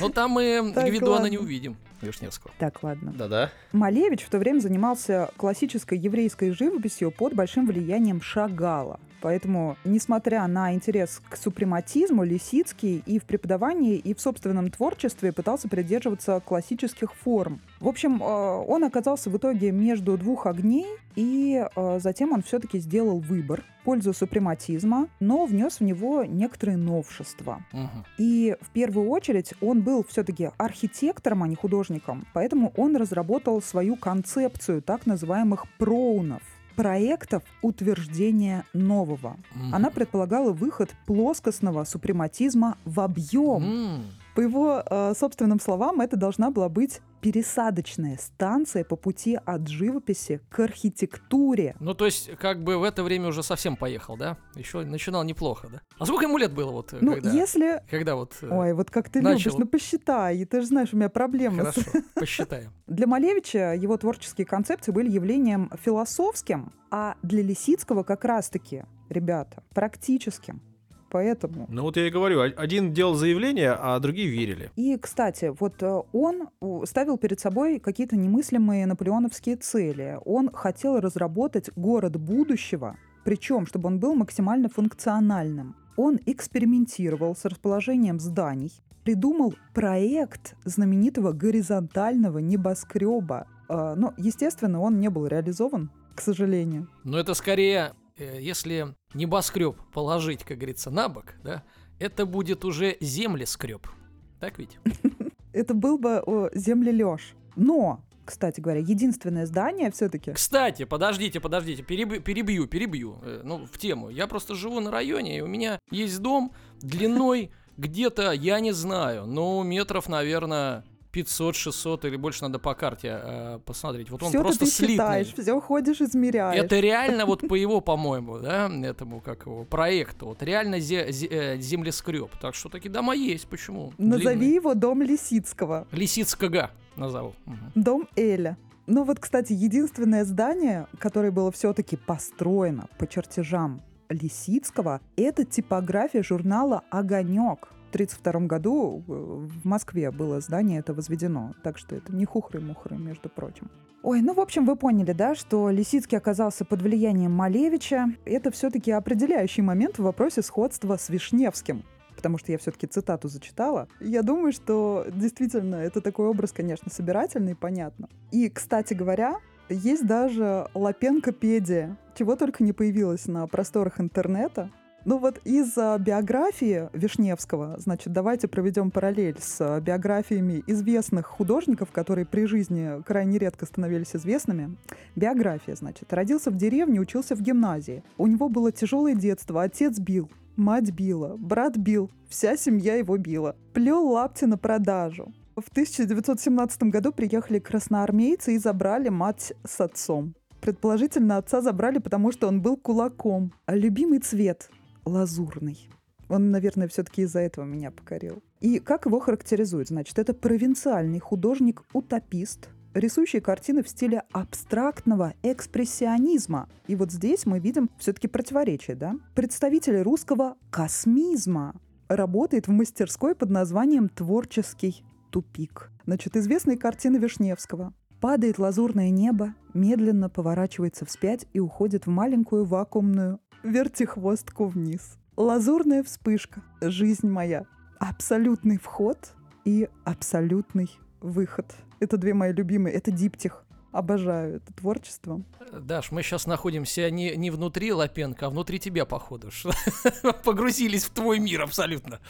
Но там мы Так, Гвидона ладно. не увидим, Вишневского. Так, ладно. Да-да. Малевич в то время занимался классической еврейской живописью под большим влиянием Шагала. Поэтому, несмотря на интерес к супрематизму, Лисицкий и в преподавании, и в собственном творчестве пытался придерживаться классических форм. В общем, э, он оказался в итоге между двух огней, и э, затем он все-таки сделал выбор в пользу супрематизма, но внес в него некоторые новшества. Мгм. И в первую очередь он был все-таки архитектором, а не художником, поэтому он разработал свою концепцию так называемых проунов проектов утверждения нового. Мгм. Она предполагала выход плоскостного супрематизма в объем. М. По его э, собственным словам, это должна была быть пересадочная станция по пути от живописи к архитектуре. Ну, то есть, как бы в это время уже совсем поехал, да? Еще начинал неплохо, да? А сколько ему лет было вот, э, Ну, когда, если... когда вот... э, Ой, вот как ты начал. любишь, ну посчитай, ты же знаешь, у меня проблемы с Хорошо, посчитаем. Для Малевича его творческие концепции были явлением философским, а для Лисицкого как раз-таки, ребята, практическим. Поэтому. Ну вот я и говорю, один делал заявление, а другие верили. И, кстати, вот э, он э, ставил перед собой какие-то немыслимые наполеоновские цели. Он хотел разработать город будущего, причем, чтобы он был максимально функциональным. Он экспериментировал с расположением зданий, придумал проект знаменитого горизонтального небоскреба. Э, Но, естественно, он не был реализован, к сожалению. Но это скорее, если небоскреб положить, как говорится, на бок, да, это будет уже землескреб. Так ведь? Это был бы о, землелёж. Но, кстати говоря, единственное здание все-таки Кстати, подождите, подождите, перебью, перебью, перебью. Э, ну, в тему. Я просто живу на районе, и у меня есть дом длиной где-то, я не знаю, ну, метров, наверное, 500-600 или больше надо по карте э, посмотреть. Вот он все просто ты слитный. считаешь, все ходишь, измеряешь. Это реально вот по его, по-моему, да, этому, как его, проекту, вот реально зе- зе- э, землескреб. Так что такие дома есть, почему? Назови Длинные. его дом Лисицкого, Лисицкого назову. Мгм. дом Эля. Ну вот, кстати, единственное здание, которое было все-таки построено по чертежам Лисицкого — это типография журнала «Огонек». В 1932 году э, в Москве было здание это возведено, так что это не хухры-мухры, между прочим. Ой, ну, в общем, вы поняли, да, что Лисицкий оказался под влиянием Малевича. Это все-таки определяющий момент в вопросе сходства с Вишневским потому что я все-таки цитату зачитала. Я думаю, что действительно это такой образ, конечно, собирательный, понятно. И, кстати говоря, есть даже Лапенко-педия, чего только не появилось на просторах интернета. Ну вот из биографии Вишневского, значит, давайте проведем параллель с биографиями известных художников, которые при жизни крайне редко становились известными. Биография, значит. Родился в деревне, учился в гимназии. У него было тяжелое детство, отец бил, мать била, брат бил, вся семья его била. Плел лапти на продажу. В 1917 году приехали красноармейцы и забрали мать с отцом. Предположительно, отца забрали, потому что он был кулаком. А любимый цвет лазурный. Он, наверное, все-таки из-за этого меня покорил. И как его характеризуют? Значит, это провинциальный художник-утопист, рисующий картины в стиле абстрактного экспрессионизма. И вот здесь мы видим все-таки противоречие, да? Представитель русского космизма работает в мастерской под названием «Творческий тупик». Значит, известные картины Вишневского. Падает лазурное небо, медленно поворачивается вспять и уходит в маленькую вакуумную вертихвостку вниз. Лазурная вспышка. Жизнь моя. Абсолютный вход и абсолютный выход. Это две мои любимые. Это диптих. Обожаю это творчество. Даш, мы сейчас находимся не, не внутри Лапенко, а внутри тебя, походу. Погрузились в твой мир абсолютно.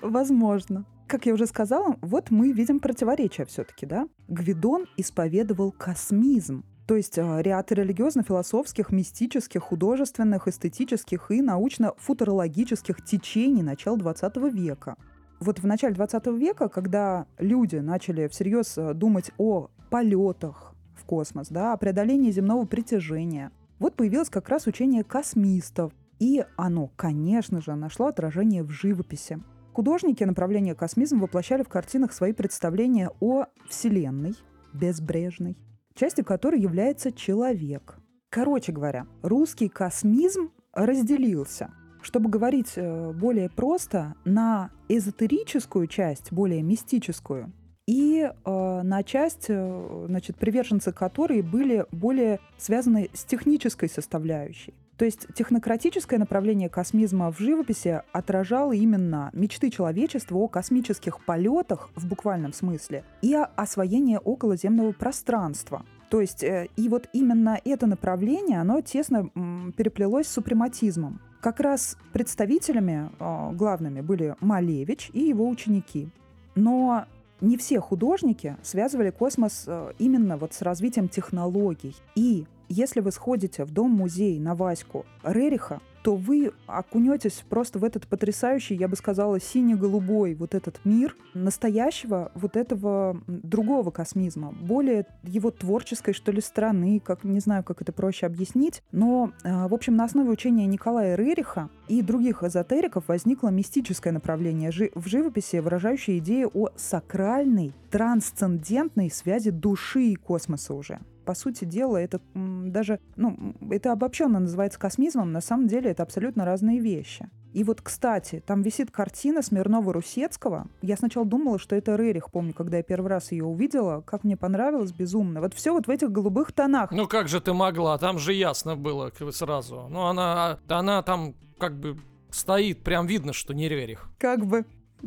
Возможно. Как я уже сказала, вот мы видим противоречия все-таки, да? Гвидон исповедовал космизм, то есть а, ряд религиозно-философских, мистических, художественных, эстетических и научно-футурологических течений начала XX века. Вот в начале 20 века, когда люди начали всерьез а, думать о полетах в космос, да, о преодолении земного притяжения, вот появилось как раз учение космистов. И оно, конечно же, нашло отражение в живописи. Художники направления космизм воплощали в картинах свои представления о Вселенной, безбрежной, частью которой является человек. Короче говоря, русский космизм разделился. Чтобы говорить э, более просто, на эзотерическую часть, более мистическую, и э, на часть, э, значит, приверженцы которой были более связаны с технической составляющей. То есть технократическое направление космизма в живописи отражало именно мечты человечества о космических полетах в буквальном смысле и о освоении околоземного пространства. То есть э, и вот именно это направление, оно тесно переплелось с супрематизмом. Как раз представителями э, главными были Малевич и его ученики. Но не все художники связывали космос э, именно вот с развитием технологий. И если вы сходите в дом-музей на Ваську Рериха, то вы окунетесь просто в этот потрясающий, я бы сказала, сине-голубой вот этот мир настоящего вот этого другого космизма, более его творческой, что ли, стороны, как не знаю, как это проще объяснить, но, а, в общем, на основе учения Николая Рериха и других эзотериков возникло мистическое направление в живописи, выражающее идею о сакральной, трансцендентной связи души и космоса уже по сути дела, это даже, ну, это обобщенно называется космизмом, на самом деле это абсолютно разные вещи. И вот, кстати, там висит картина Смирнова-Русецкого. Я сначала думала, что это Рерих, помню, когда я первый раз ее увидела. Как мне понравилось, безумно. Вот все вот в этих голубых тонах. Ну как же ты могла? Там же ясно было сразу. Ну она, она там как бы стоит, прям видно, что не Рерих. Как бы.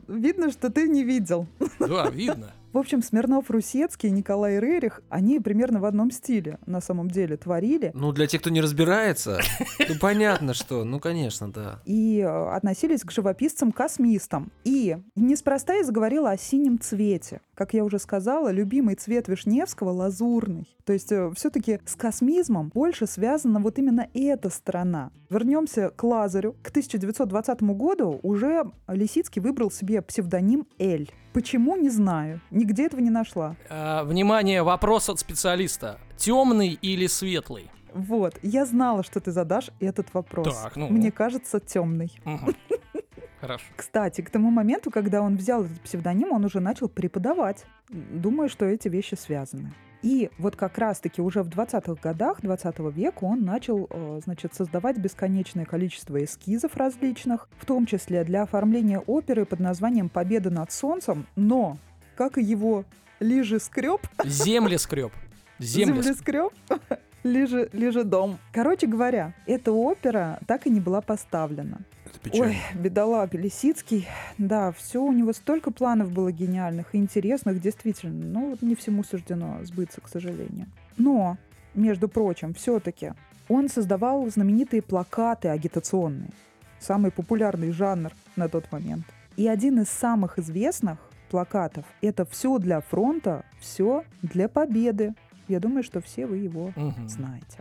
Видно, что ты не видел. Да, видно. В общем, Смирнов, Русецкий, Николай Рерих, они примерно в одном стиле на самом деле творили. Ну, для тех, кто не разбирается, ну понятно, что, ну конечно, да. И э, относились к живописцам-космистам. И неспроста я заговорила о синем цвете. Как я уже сказала, любимый цвет Вишневского — лазурный. То есть э, все-таки с космизмом больше связана вот именно эта сторона. Вернемся к Лазарю. К 1920 году уже Лисицкий выбрал себе псевдоним Эль. Почему, не знаю. Нигде этого не нашла. А, внимание, вопрос от специалиста. Темный или светлый? Вот, я знала, что ты задашь этот вопрос. Так, ну. Мне кажется, темный. Хорошо. Кстати, к тому моменту, когда он взял этот псевдоним, он уже начал преподавать. Думаю, что эти вещи связаны. И вот как раз-таки уже в 20-х годах 20 века он начал, э, значит, создавать бесконечное количество эскизов различных, в том числе для оформления оперы под названием «Победа над солнцем», но, как и его Лижи скреб, Земли скреб. Земли Земли скреб. Лиже, лиже дом. Короче говоря, эта опера так и не была поставлена. Это печально. Ой, бедолага Лисицкий. Да, все у него столько планов было гениальных и интересных, действительно. Но вот не всему суждено сбыться, к сожалению. Но, между прочим, все-таки он создавал знаменитые плакаты агитационные. Самый популярный жанр на тот момент. И один из самых известных плакатов – это «Все для фронта, все для победы». Я думаю, что все вы его Мгм. знаете.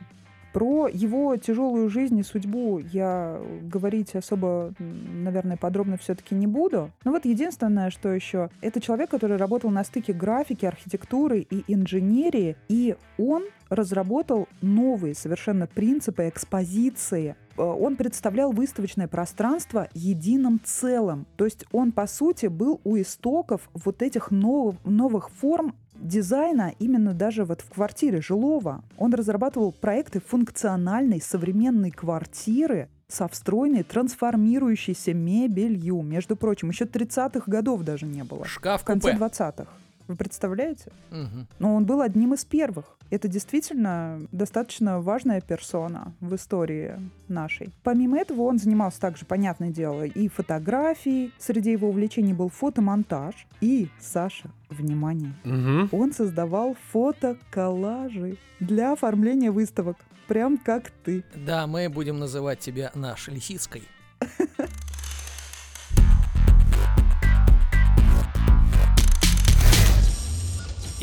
Про его тяжелую жизнь и судьбу я говорить особо, наверное, подробно все-таки не буду. Но вот единственное, что еще, это человек, который работал на стыке графики, архитектуры и инженерии, и он разработал новые совершенно принципы экспозиции. Э, Он представлял выставочное пространство единым целым. То есть он, по сути, был у истоков вот этих нов- новых форм дизайна именно даже вот в квартире жилого. Он разрабатывал проекты функциональной современной квартиры со встроенной трансформирующейся мебелью. Между прочим, еще 30-х годов даже не было. Шкаф В конце купе. 20-х. Вы представляете? Мгм. Но он был одним из первых. Это действительно достаточно важная персона в истории нашей. Помимо этого, он занимался также, понятное дело, и фотографией. Среди его увлечений был фотомонтаж. И, Саша, внимание, Мгм. он создавал фотоколлажи для оформления выставок. Прям как ты. Да, мы будем называть тебя наш Лисицкой.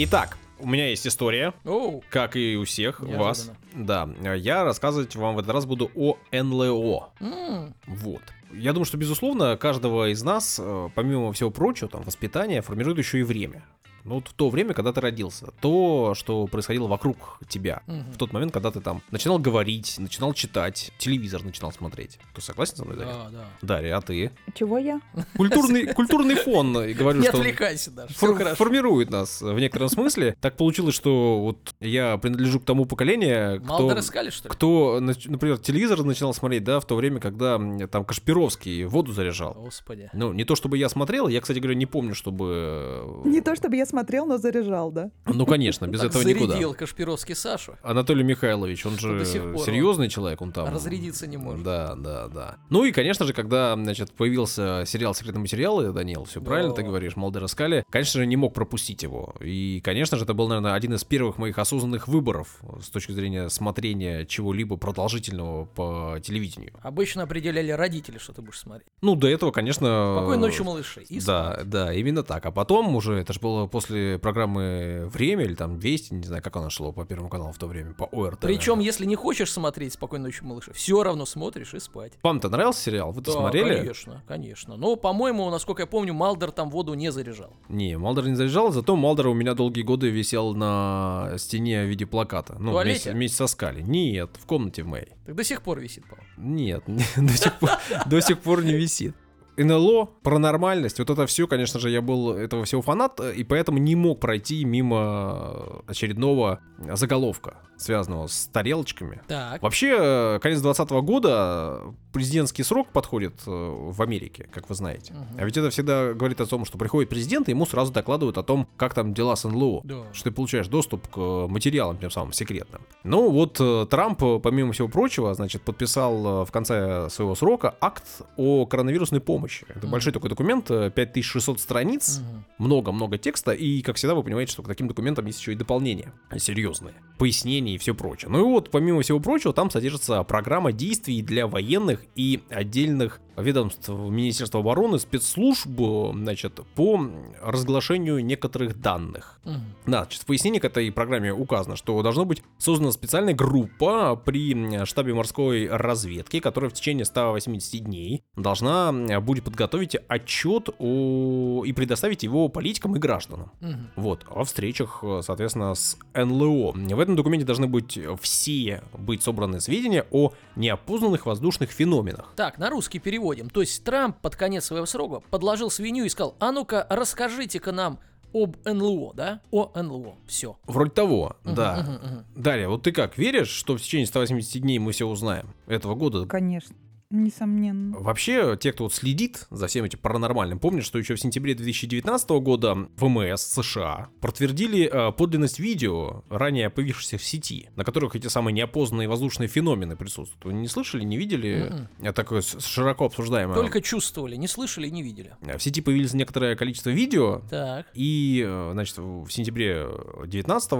Итак, у меня есть история, Оу, как и у всех у вас. Неожиданно. Да, я рассказывать вам в этот раз буду о НЛО. м, Вот. Я думаю, что, безусловно, каждого из нас, э, помимо всего прочего, там, воспитание формирует еще и время. Ну, вот в то время, когда ты родился. То, что происходило вокруг тебя. мгм. В тот момент, когда ты там начинал говорить, начинал читать, телевизор начинал смотреть. Ты согласен со мной, Дарья? Да, да. Дарья, а ты? Чего я? Культурный, культурный фон, и говорю, Не что... отвлекайся, Даша, фор- все хорошо. формирует нас в некотором смысле. Так получилось, что вот я принадлежу к тому поколению, кто, что ли? кто, например, телевизор начинал смотреть, да, в то время, когда там Кашпировский воду заряжал. Господи. Ну, не то чтобы я смотрел, я, кстати говоря, не помню, чтобы... Не то чтобы я смотрел, но заряжал, да? Ну, конечно, без Так этого никуда. зарядил Кашпировский Сашу. Анатолий Михайлович, он же до сих пор он серьезный человек, он там... разрядиться не может. Да, да, да. Ну и, конечно же, когда, значит, появился сериал «Секретные материалы», Данил, все правильно ты говоришь, Малдер Скали, конечно же, не мог пропустить его. И, конечно же, это был, наверное, один из первых моих осознанных выборов с точки зрения смотрения чего-либо продолжительного по телевидению. Обычно определяли родители, что ты будешь смотреть. Ну, до этого, конечно... Спокойной ночи, малыши. И Да, спать. да, именно так. А потом уже, это же было после программы «Время» или там «Вести», не знаю, как оно шло по Первому каналу в то время, по ОРТ. Причем, наверное. если не хочешь смотреть «Спокойной ночи, малыши», все равно смотришь и спать. Вам-то нравился сериал? Вы-то Да, смотрели? конечно, конечно. Но, по-моему, насколько я помню, Малдер там воду не заряжал. Не, Малдер не заряжал, зато Малдер у меня долгие годы висел на стене в виде плаката. Ну, туалете? вместе, вместе со Скали. Нет, в комнате в моей. Так до сих пор висит, по-моему. Нет, до сих пор не висит. НЛО, паранормальность, вот это все, конечно же, я был этого всего фанат, и поэтому не мог пройти мимо очередного заголовка, связанного с тарелочками. Так. Вообще, э, конец 2020 года президентский срок подходит э, в Америке, как вы знаете. Мгм. А ведь это всегда говорит о том, что приходит президент, и ему сразу докладывают о том, как там дела с НЛО. Да. Что ты получаешь доступ к э, материалам, тем самым секретным. Ну вот Трамп, помимо всего прочего, значит, подписал в конце своего срока акт о коронавирусной помощи. Это Мгм. большой такой документ, э, 5600 страниц, Мгм. много-много текста, и, как всегда, вы понимаете, что к таким документам есть еще и дополнения серьезные, пояснения и все прочее. Ну и вот, помимо всего прочего, там содержится программа действий для военных и отдельных ведомств Министерства обороны, спецслужб, э, значит, по разглашению некоторых данных. Мгм. Да, значит, в пояснении к этой программе указано, что должна быть создана специальная группа при штабе морской разведки, которая в течение 180 дней должна м, будет подготовить отчет о... и предоставить его политикам и гражданам. Мгм. Вот, о встречах, э, соответственно, с НЛО. В этом документе должны быть все быть собраны сведения о неопознанных воздушных феноменах. Так, на русский переводим. То есть Трамп под конец своего срока подложил свинью и сказал, а ну-ка расскажите-ка нам об НЛО, да? О НЛО. Все. Вроде того, да. Далее, вот ты как, веришь, что в течение 180 дней мы все узнаем этого года? Конечно. Несомненно. Вообще, те, кто вот следит за всем этим паранормальным, помнят, что еще в сентябре 2019 года ВМС США подтвердили э, подлинность видео, ранее появившихся в сети, на которых эти самые неопознанные воздушные феномены присутствуют. Вы не слышали, не видели? Это такое широко обсуждаемое. Только чувствовали, не слышали, не видели. В сети появилось некоторое количество видео, Так. и, э, значит, в сентябре 19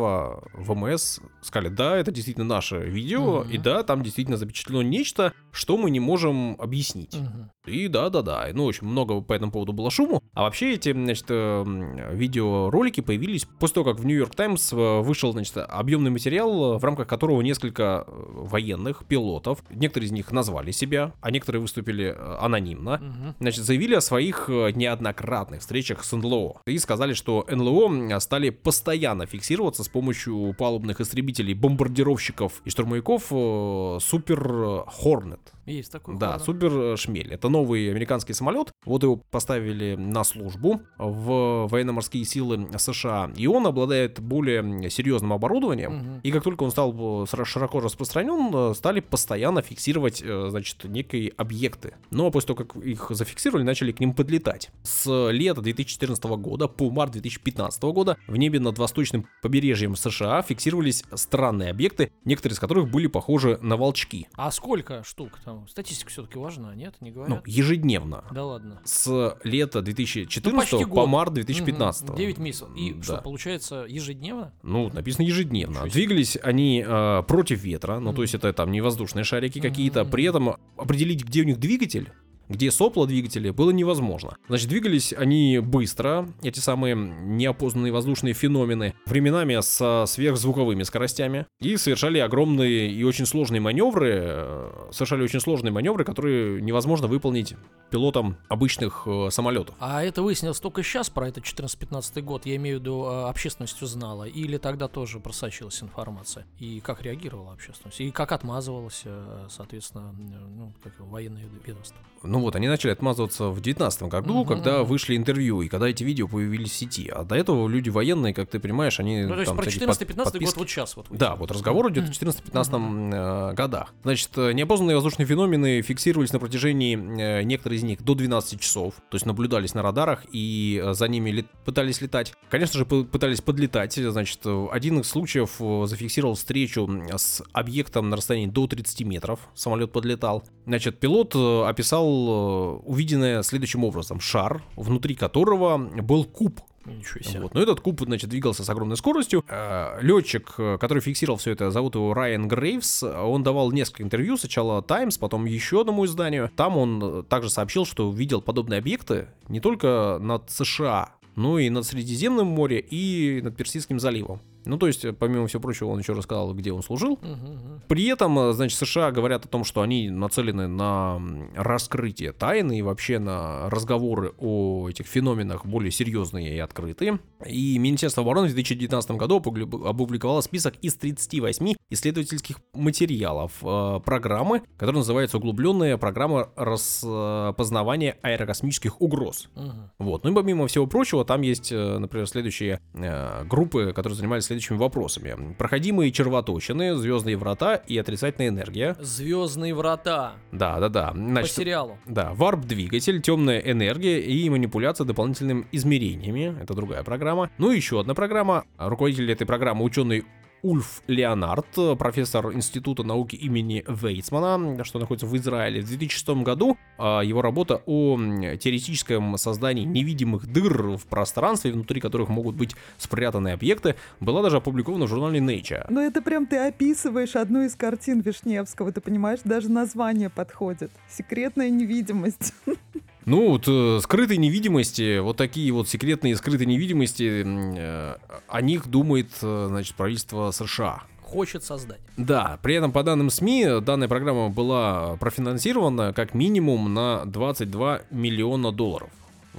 ВМС сказали, да, это действительно наше видео, Мгм. и да, там действительно запечатлено нечто, что мы не можем объяснить. Мгм. И да-да-да, ну, общем, много по этому поводу было шуму. А вообще эти, значит, э, м, видеоролики появились после того, как в Нью-Йорк Таймс э, вышел, значит, объемный материал, э, в рамках которого несколько э, военных, пилотов, некоторые из них назвали себя, а некоторые выступили анонимно, Мгм. значит, заявили о своих неоднократных встречах с НЛО. И сказали, что НЛО стали постоянно фиксироваться с помощью палубных истребителей, бомбардировщиков и штурмовиков Супер Хорнет. Есть такой. Да, ладно. Супер Шмель. Это новый американский самолет. Вот его поставили на службу в военно-морские силы США. И он обладает более серьезным оборудованием. Мгм. И как только он стал э, широко распространен, э, стали постоянно фиксировать, э, значит, некие объекты. Но после того, как их зафиксировали, начали к ним подлетать. С лета 2014 года по март 2015 года в небе над восточным побережьем США фиксировались странные объекты, некоторые из которых были похожи на волчки. А сколько штук там? Статистика все-таки важна, нет? Не Ну, говорят? ежедневно. Да ладно. С лета 2014 Ну, по март 2015. 9 месяцев. И М, что, да. получается, ежедневно? Ну, написано ежедневно. Двигались они э, против ветра, ну, то есть это там не воздушные шарики какие-то. При этом определить, где у них двигатель, где сопло двигателя, было невозможно. Значит, двигались они быстро, эти самые неопознанные воздушные феномены, временами со сверхзвуковыми скоростями, и совершали огромные и очень сложные маневры, э, совершали очень сложные маневры, которые невозможно выполнить пилотам обычных э, самолетов. А это выяснилось только сейчас, про это 14-15 год, я имею в виду, э, общественность узнала, или тогда тоже просачивалась информация? И как реагировала общественность? И как отмазывалась, э, соответственно, ну, как военное ведомство? Ну вот, они начали отмазываться в 2019 году, Мгм, когда вышли интервью, и когда эти видео появились в сети. А до этого люди военные, как ты понимаешь, они Ну, то есть там про всякие 14-15 под- год вот сейчас вот. Да, вот разговор идет о Мгм. 14-15 э, годах. Значит, э, неопознанные воздушные феномены фиксировались на протяжении э, некоторых из них до 12 часов. То есть наблюдались на радарах и за ними лет- пытались летать. Конечно же, пытались подлетать. Значит, один из случаев зафиксировал встречу с объектом на расстоянии до 30 метров. Самолет подлетал. Значит, пилот э, описал э, увиденное следующим образом. Шар, внутри которого был куб Ничего себе. вот. Но этот куб, значит, двигался с огромной скоростью. Летчик, который фиксировал все это, зовут его Райан Грейвс. Он давал несколько интервью, сначала Times, потом еще одному изданию. Там он э, также сообщил, что видел подобные объекты не только над США, но и над Средиземным морем и над Персидским заливом. Ну, то есть, помимо всего прочего, он еще рассказал, где он служил. Мгм. При этом, э, значит, США говорят о том, что они нацелены на раскрытие тайны и вообще на разговоры о этих феноменах более серьезные и открытые. И Министерство обороны в 2019 году опубликовало список из 38 исследовательских материалов э, программы, которая называется «Углубленная программа распознавания аэрокосмических угроз». Мгм. Вот. Ну и помимо всего прочего, там есть, э, например, следующие э, группы, которые занимались следующими вопросами. Проходимые червоточины, звездные врата и отрицательная энергия. Звездные врата. Да, да, да. По Значит, сериалу. да, варп-двигатель, темная энергия и манипуляция дополнительными измерениями. Это другая программа. Ну и еще одна программа. Руководитель этой программы ученый Ульф Леонард, профессор Института науки имени Вейцмана, что находится в Израиле. В 2006 году а, его работа о теоретическом создании невидимых дыр в пространстве, внутри которых могут быть спрятаны объекты, была даже опубликована в журнале Nature. Ну это прям ты описываешь одну из картин Вишневского, ты понимаешь, даже название подходит. Секретная невидимость. Ну, вот э, скрытой невидимости, вот такие вот секретные скрытые невидимости, э, о них думает, э, значит, правительство США. Хочет создать. Да, при этом по данным СМИ, данная программа была профинансирована как минимум на 22 миллиона долларов.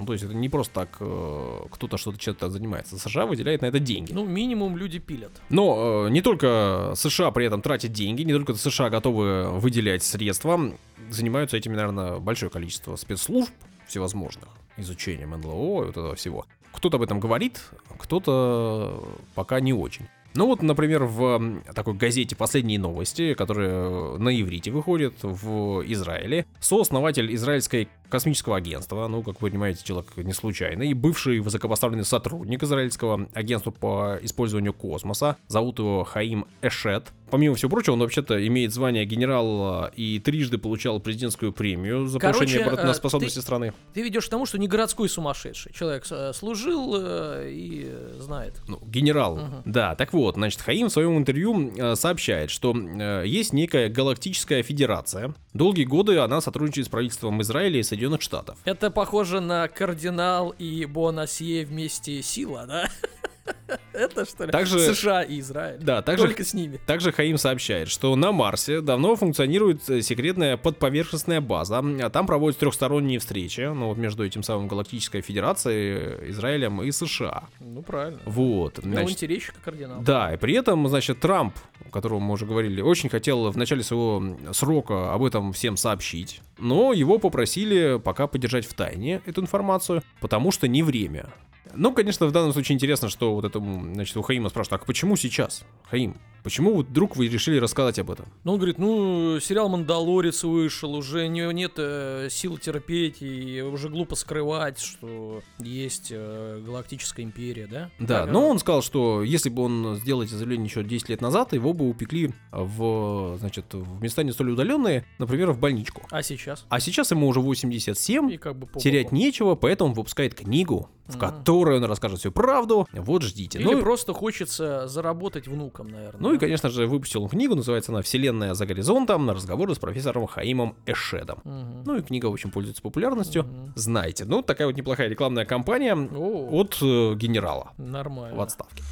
Ну, то есть это не просто так э, кто-то что-то чем-то занимается. США выделяет на это деньги. Ну, минимум люди пилят. Но э, не только США при этом тратят деньги, не только США готовы выделять средства, занимаются этими, наверное, большое количество спецслужб всевозможных, изучением НЛО и вот этого всего. Кто-то об этом говорит, кто-то пока не очень. Ну вот, например, в такой газете «Последние новости», которая на иврите выходит в Израиле, сооснователь израильской космического агентства, ну, как вы понимаете, человек не случайный, и бывший высокопоставленный сотрудник израильского агентства по использованию космоса, зовут его Хаим Эшет. Помимо всего прочего, он вообще-то имеет звание генерала и трижды получал президентскую премию за Короче, повышение э, обороноспособности ты- страны. Ты ведешь к тому, что не городской сумасшедший. Человек э, служил э, и э, знает. Ну, генерал. Мгм. Да, так вот, значит, Хаим в своем интервью э, сообщает, что э, есть некая галактическая федерация. Долгие годы она сотрудничает с правительством Израиля и Соединенных Штатов. Это похоже на кардинал и Бонасье вместе сила, да? Это что ли? Также- США и Израиль. Да, также Только с ними. Также Хаим сообщает, что на Марсе давно функционирует э, секретная подповерхностная база. А Там проводят трехсторонние встречи, ну вот между этим самым Галактической Федерацией, Израилем и США. Ну, правильно. Вот. Ну, Значит, интересчик кардинал. да, и при этом, значит, Трамп, о котором мы уже говорили, очень хотел в начале своего срока об этом всем сообщить, но его попросили пока подержать в тайне эту информацию, потому что не время. Ну, конечно, в данном случае интересно, что вот этому, значит, у Хаима спрашивают, а почему сейчас? Хаим, почему вдруг вы решили рассказать об этом? Ну, он говорит, ну, сериал «Мандалорец» вышел, уже не, нет э, сил терпеть, и уже глупо скрывать, что есть э, Галактическая Империя, да? Да, Так, но он сказал, что если бы он сделал эти заявления еще 10 лет назад, его бы упекли в, значит, в места не столь удаленные, например, в больничку. А сейчас? А сейчас ему уже 87, И как бы по терять нечего, поэтому выпускает книгу, в которой он расскажет всю правду. Вот ждите. Или Ну, просто хочется заработать внукам, наверное. ну и, да? конечно же, выпустил он книгу, называется она «Вселенная за горизонтом» на разговоры с профессором Хаимом Эшедом. Мгм. Ну и книга очень пользуется популярностью. Мгм. Знаете, ну такая вот неплохая рекламная кампания О, от э, генерала нормально. в отставке.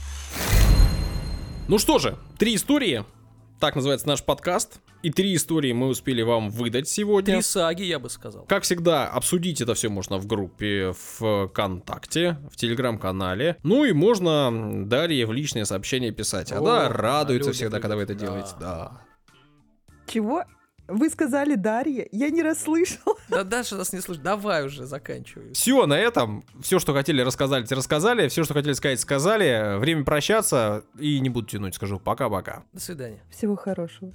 Ну что же, три истории. Так называется наш подкаст. И три истории мы успели вам выдать сегодня. Три саги, я бы сказал. Как всегда, обсудить это все можно в группе ВКонтакте, в Телеграм-канале. Ну и можно Дарье в личные сообщения писать. О, Она радуется любит, всегда, когда вы это да. делаете. Да. Чего? Вы сказали Дарья? Я не расслышала. Да Даша нас не слышит. Давай уже заканчивай. Все, на этом. Все, что хотели рассказать, рассказали. Все, что хотели сказать, сказали. Время прощаться. И не буду тянуть, скажу пока-пока. До свидания. Всего хорошего.